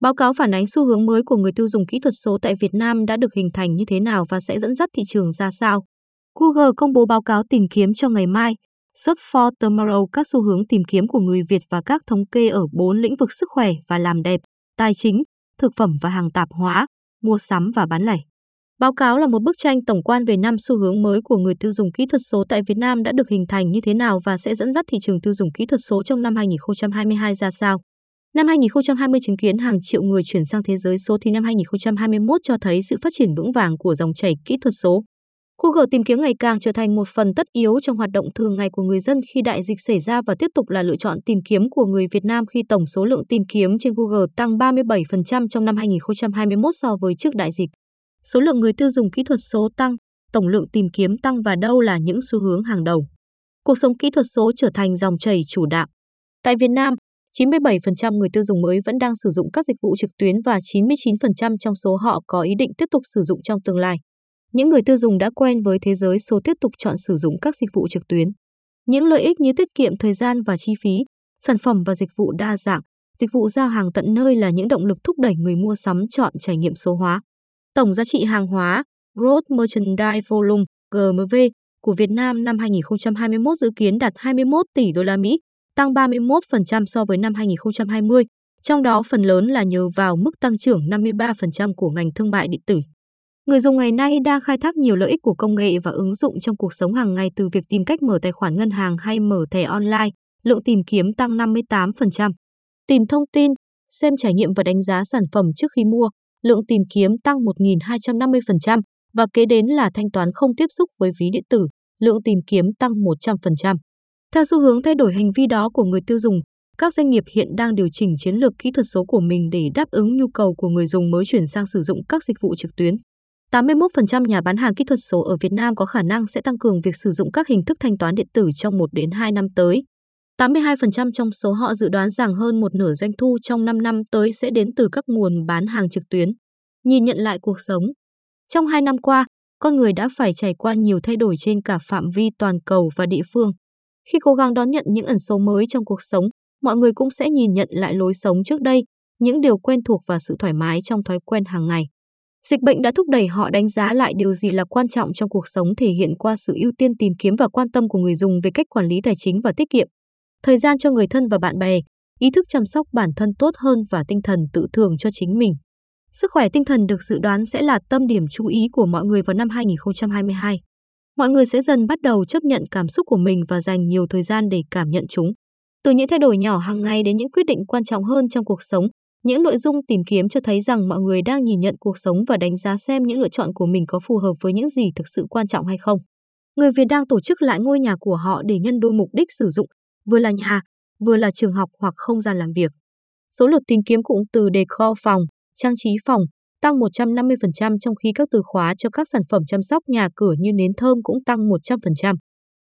Báo cáo phản ánh xu hướng mới của người tiêu dùng kỹ thuật số tại Việt Nam đã được hình thành như thế nào và sẽ dẫn dắt thị trường ra sao. Google công bố báo cáo tìm kiếm cho ngày mai, Search for Tomorrow các xu hướng tìm kiếm của người Việt và các thống kê ở bốn lĩnh vực sức khỏe và làm đẹp, tài chính, thực phẩm và hàng tạp hóa, mua sắm và bán lẻ. Báo cáo là một bức tranh tổng quan về năm xu hướng mới của người tiêu dùng kỹ thuật số tại Việt Nam đã được hình thành như thế nào và sẽ dẫn dắt thị trường tiêu dùng kỹ thuật số trong năm 2022 ra sao. Năm 2020 chứng kiến hàng triệu người chuyển sang thế giới số thì năm 2021 cho thấy sự phát triển vững vàng của dòng chảy kỹ thuật số. Google tìm kiếm ngày càng trở thành một phần tất yếu trong hoạt động thường ngày của người dân khi đại dịch xảy ra và tiếp tục là lựa chọn tìm kiếm của người Việt Nam khi tổng số lượng tìm kiếm trên Google tăng 37% trong năm 2021 so với trước đại dịch. Số lượng người tiêu dùng kỹ thuật số tăng, tổng lượng tìm kiếm tăng và đâu là những xu hướng hàng đầu. Cuộc sống kỹ thuật số trở thành dòng chảy chủ đạo. Tại Việt Nam, 97% người tiêu dùng mới vẫn đang sử dụng các dịch vụ trực tuyến và 99% trong số họ có ý định tiếp tục sử dụng trong tương lai. Những người tiêu dùng đã quen với thế giới số tiếp tục chọn sử dụng các dịch vụ trực tuyến. Những lợi ích như tiết kiệm thời gian và chi phí, sản phẩm và dịch vụ đa dạng, dịch vụ giao hàng tận nơi là những động lực thúc đẩy người mua sắm chọn trải nghiệm số hóa. Tổng giá trị hàng hóa Gross Merchandise Volume GMV của Việt Nam năm 2021 dự kiến đạt 21 tỷ đô la Mỹ, tăng 31% so với năm 2020, trong đó phần lớn là nhờ vào mức tăng trưởng 53% của ngành thương mại điện tử. Người dùng ngày nay đang khai thác nhiều lợi ích của công nghệ và ứng dụng trong cuộc sống hàng ngày từ việc tìm cách mở tài khoản ngân hàng hay mở thẻ online, lượng tìm kiếm tăng 58%. Tìm thông tin, xem trải nghiệm và đánh giá sản phẩm trước khi mua, lượng tìm kiếm tăng 1.250% và kế đến là thanh toán không tiếp xúc với ví điện tử, lượng tìm kiếm tăng 100%. Theo xu hướng thay đổi hành vi đó của người tiêu dùng, các doanh nghiệp hiện đang điều chỉnh chiến lược kỹ thuật số của mình để đáp ứng nhu cầu của người dùng mới chuyển sang sử dụng các dịch vụ trực tuyến. 81% nhà bán hàng kỹ thuật số ở Việt Nam có khả năng sẽ tăng cường việc sử dụng các hình thức thanh toán điện tử trong 1 đến 2 năm tới. 82% trong số họ dự đoán rằng hơn một nửa doanh thu trong 5 năm tới sẽ đến từ các nguồn bán hàng trực tuyến. Nhìn nhận lại cuộc sống. Trong 2 năm qua, con người đã phải trải qua nhiều thay đổi trên cả phạm vi toàn cầu và địa phương. Khi cố gắng đón nhận những ẩn số mới trong cuộc sống, mọi người cũng sẽ nhìn nhận lại lối sống trước đây, những điều quen thuộc và sự thoải mái trong thói quen hàng ngày. Dịch bệnh đã thúc đẩy họ đánh giá lại điều gì là quan trọng trong cuộc sống thể hiện qua sự ưu tiên tìm kiếm và quan tâm của người dùng về cách quản lý tài chính và tiết kiệm. Thời gian cho người thân và bạn bè, ý thức chăm sóc bản thân tốt hơn và tinh thần tự thưởng cho chính mình. Sức khỏe tinh thần được dự đoán sẽ là tâm điểm chú ý của mọi người vào năm 2022. Mọi người sẽ dần bắt đầu chấp nhận cảm xúc của mình và dành nhiều thời gian để cảm nhận chúng. Từ những thay đổi nhỏ hàng ngày đến những quyết định quan trọng hơn trong cuộc sống, những nội dung tìm kiếm cho thấy rằng mọi người đang nhìn nhận cuộc sống và đánh giá xem những lựa chọn của mình có phù hợp với những gì thực sự quan trọng hay không. Người Việt đang tổ chức lại ngôi nhà của họ để nhân đôi mục đích sử dụng, vừa là nhà, vừa là trường học hoặc không gian làm việc. Số lượt tìm kiếm cụm từ decor phòng, trang trí phòng tăng 150% trong khi các từ khóa cho các sản phẩm chăm sóc nhà cửa như nến thơm cũng tăng 100%.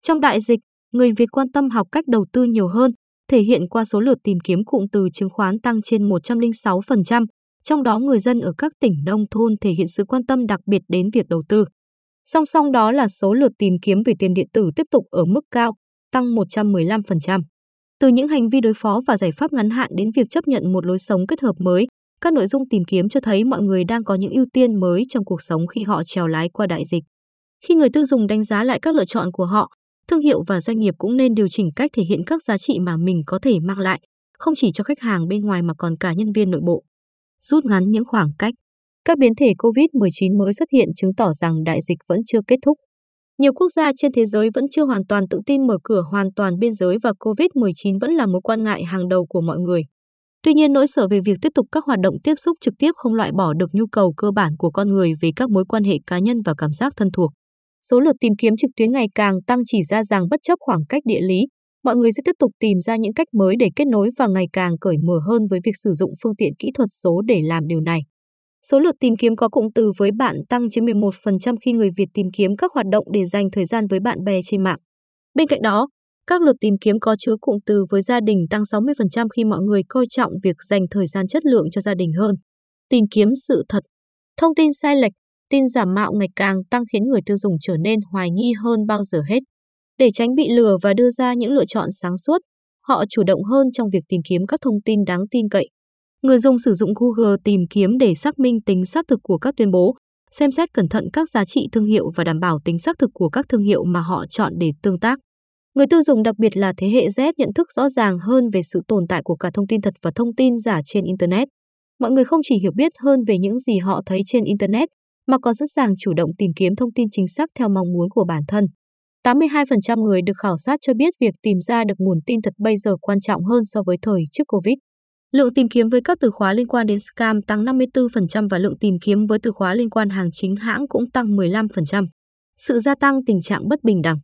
Trong đại dịch, người Việt quan tâm học cách đầu tư nhiều hơn, thể hiện qua số lượt tìm kiếm cụm từ chứng khoán tăng trên 106%, trong đó người dân ở các tỉnh nông thôn thể hiện sự quan tâm đặc biệt đến việc đầu tư. Song song đó là số lượt tìm kiếm về tiền điện tử tiếp tục ở mức cao, tăng 115%. Từ những hành vi đối phó và giải pháp ngắn hạn đến việc chấp nhận một lối sống kết hợp mới, các nội dung tìm kiếm cho thấy mọi người đang có những ưu tiên mới trong cuộc sống khi họ trèo lái qua đại dịch. Khi người tiêu dùng đánh giá lại các lựa chọn của họ, thương hiệu và doanh nghiệp cũng nên điều chỉnh cách thể hiện các giá trị mà mình có thể mang lại, không chỉ cho khách hàng bên ngoài mà còn cả nhân viên nội bộ. Rút ngắn những khoảng cách. Các biến thể COVID-19 mới xuất hiện chứng tỏ rằng đại dịch vẫn chưa kết thúc. Nhiều quốc gia trên thế giới vẫn chưa hoàn toàn tự tin mở cửa hoàn toàn biên giới và COVID-19 vẫn là mối quan ngại hàng đầu của mọi người. Tuy nhiên, nỗi sợ về việc tiếp tục các hoạt động tiếp xúc trực tiếp không loại bỏ được nhu cầu cơ bản của con người về các mối quan hệ cá nhân và cảm giác thân thuộc. Số lượt tìm kiếm trực tuyến ngày càng tăng chỉ ra rằng bất chấp khoảng cách địa lý, mọi người sẽ tiếp tục tìm ra những cách mới để kết nối và ngày càng cởi mở hơn với việc sử dụng phương tiện kỹ thuật số để làm điều này. Số lượt tìm kiếm có cụm từ với bạn tăng trên 11% khi người Việt tìm kiếm các hoạt động để dành thời gian với bạn bè trên mạng. Bên cạnh đó, các lượt tìm kiếm có chứa cụm từ với gia đình tăng 60% khi mọi người coi trọng việc dành thời gian chất lượng cho gia đình hơn. Tìm kiếm sự thật. Thông tin sai lệch, tin giả mạo ngày càng tăng khiến người tiêu dùng trở nên hoài nghi hơn bao giờ hết. Để tránh bị lừa và đưa ra những lựa chọn sáng suốt, họ chủ động hơn trong việc tìm kiếm các thông tin đáng tin cậy. Người dùng sử dụng Google tìm kiếm để xác minh tính xác thực của các tuyên bố, xem xét cẩn thận các giá trị thương hiệu và đảm bảo tính xác thực của các thương hiệu mà họ chọn để tương tác. Người tiêu dùng đặc biệt là thế hệ Z nhận thức rõ ràng hơn về sự tồn tại của cả thông tin thật và thông tin giả trên Internet. Mọi người không chỉ hiểu biết hơn về những gì họ thấy trên Internet, mà còn sẵn sàng chủ động tìm kiếm thông tin chính xác theo mong muốn của bản thân. 82% người được khảo sát cho biết việc tìm ra được nguồn tin thật bây giờ quan trọng hơn so với thời trước Covid. Lượng tìm kiếm với các từ khóa liên quan đến scam tăng 54% và lượng tìm kiếm với từ khóa liên quan hàng chính hãng cũng tăng 15%. Sự gia tăng tình trạng bất bình đẳng.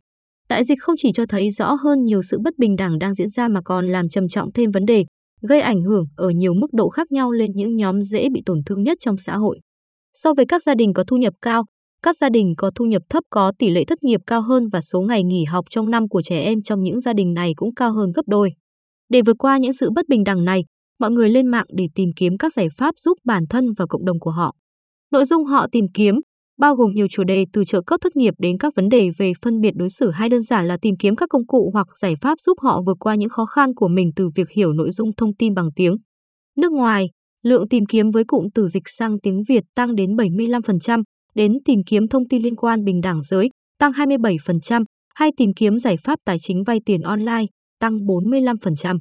Đại dịch không chỉ cho thấy rõ hơn nhiều sự bất bình đẳng đang diễn ra mà còn làm trầm trọng thêm vấn đề, gây ảnh hưởng ở nhiều mức độ khác nhau lên những nhóm dễ bị tổn thương nhất trong xã hội. So với các gia đình có thu nhập cao, các gia đình có thu nhập thấp có tỷ lệ thất nghiệp cao hơn và số ngày nghỉ học trong năm của trẻ em trong những gia đình này cũng cao hơn gấp đôi. Để vượt qua những sự bất bình đẳng này, mọi người lên mạng để tìm kiếm các giải pháp giúp bản thân và cộng đồng của họ. Nội dung họ tìm kiếm bao gồm nhiều chủ đề từ trợ cấp thất nghiệp đến các vấn đề về phân biệt đối xử hay đơn giản là tìm kiếm các công cụ hoặc giải pháp giúp họ vượt qua những khó khăn của mình từ việc hiểu nội dung thông tin bằng tiếng. Nước ngoài, lượng tìm kiếm với cụm từ dịch sang tiếng Việt tăng đến 75%, đến tìm kiếm thông tin liên quan bình đẳng giới, tăng 27%, hay tìm kiếm giải pháp tài chính vay tiền online, tăng 45%.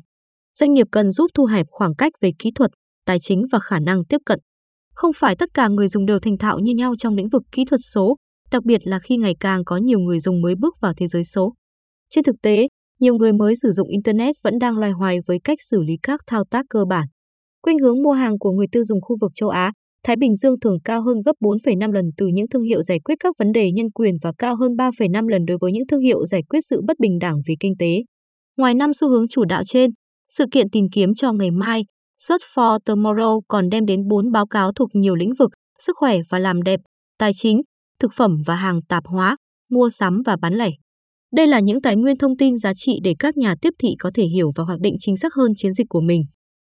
Doanh nghiệp cần giúp thu hẹp khoảng cách về kỹ thuật, tài chính và khả năng tiếp cận. Không phải tất cả người dùng đều thành thạo như nhau trong lĩnh vực kỹ thuật số, đặc biệt là khi ngày càng có nhiều người dùng mới bước vào thế giới số. Trên thực tế, nhiều người mới sử dụng Internet vẫn đang loay hoay với cách xử lý các thao tác cơ bản. Khuynh hướng mua hàng của người tiêu dùng khu vực châu Á, Thái Bình Dương thường cao hơn gấp 4,5 lần từ những thương hiệu giải quyết các vấn đề nhân quyền và cao hơn 3,5 lần đối với những thương hiệu giải quyết sự bất bình đẳng vì kinh tế. Ngoài năm xu hướng chủ đạo trên, sự kiện tìm kiếm cho ngày mai, Search for Tomorrow còn đem đến 4 báo cáo thuộc nhiều lĩnh vực, sức khỏe và làm đẹp, tài chính, thực phẩm và hàng tạp hóa, mua sắm và bán lẻ. Đây là những tài nguyên thông tin giá trị để các nhà tiếp thị có thể hiểu và hoạch định chính xác hơn chiến dịch của mình.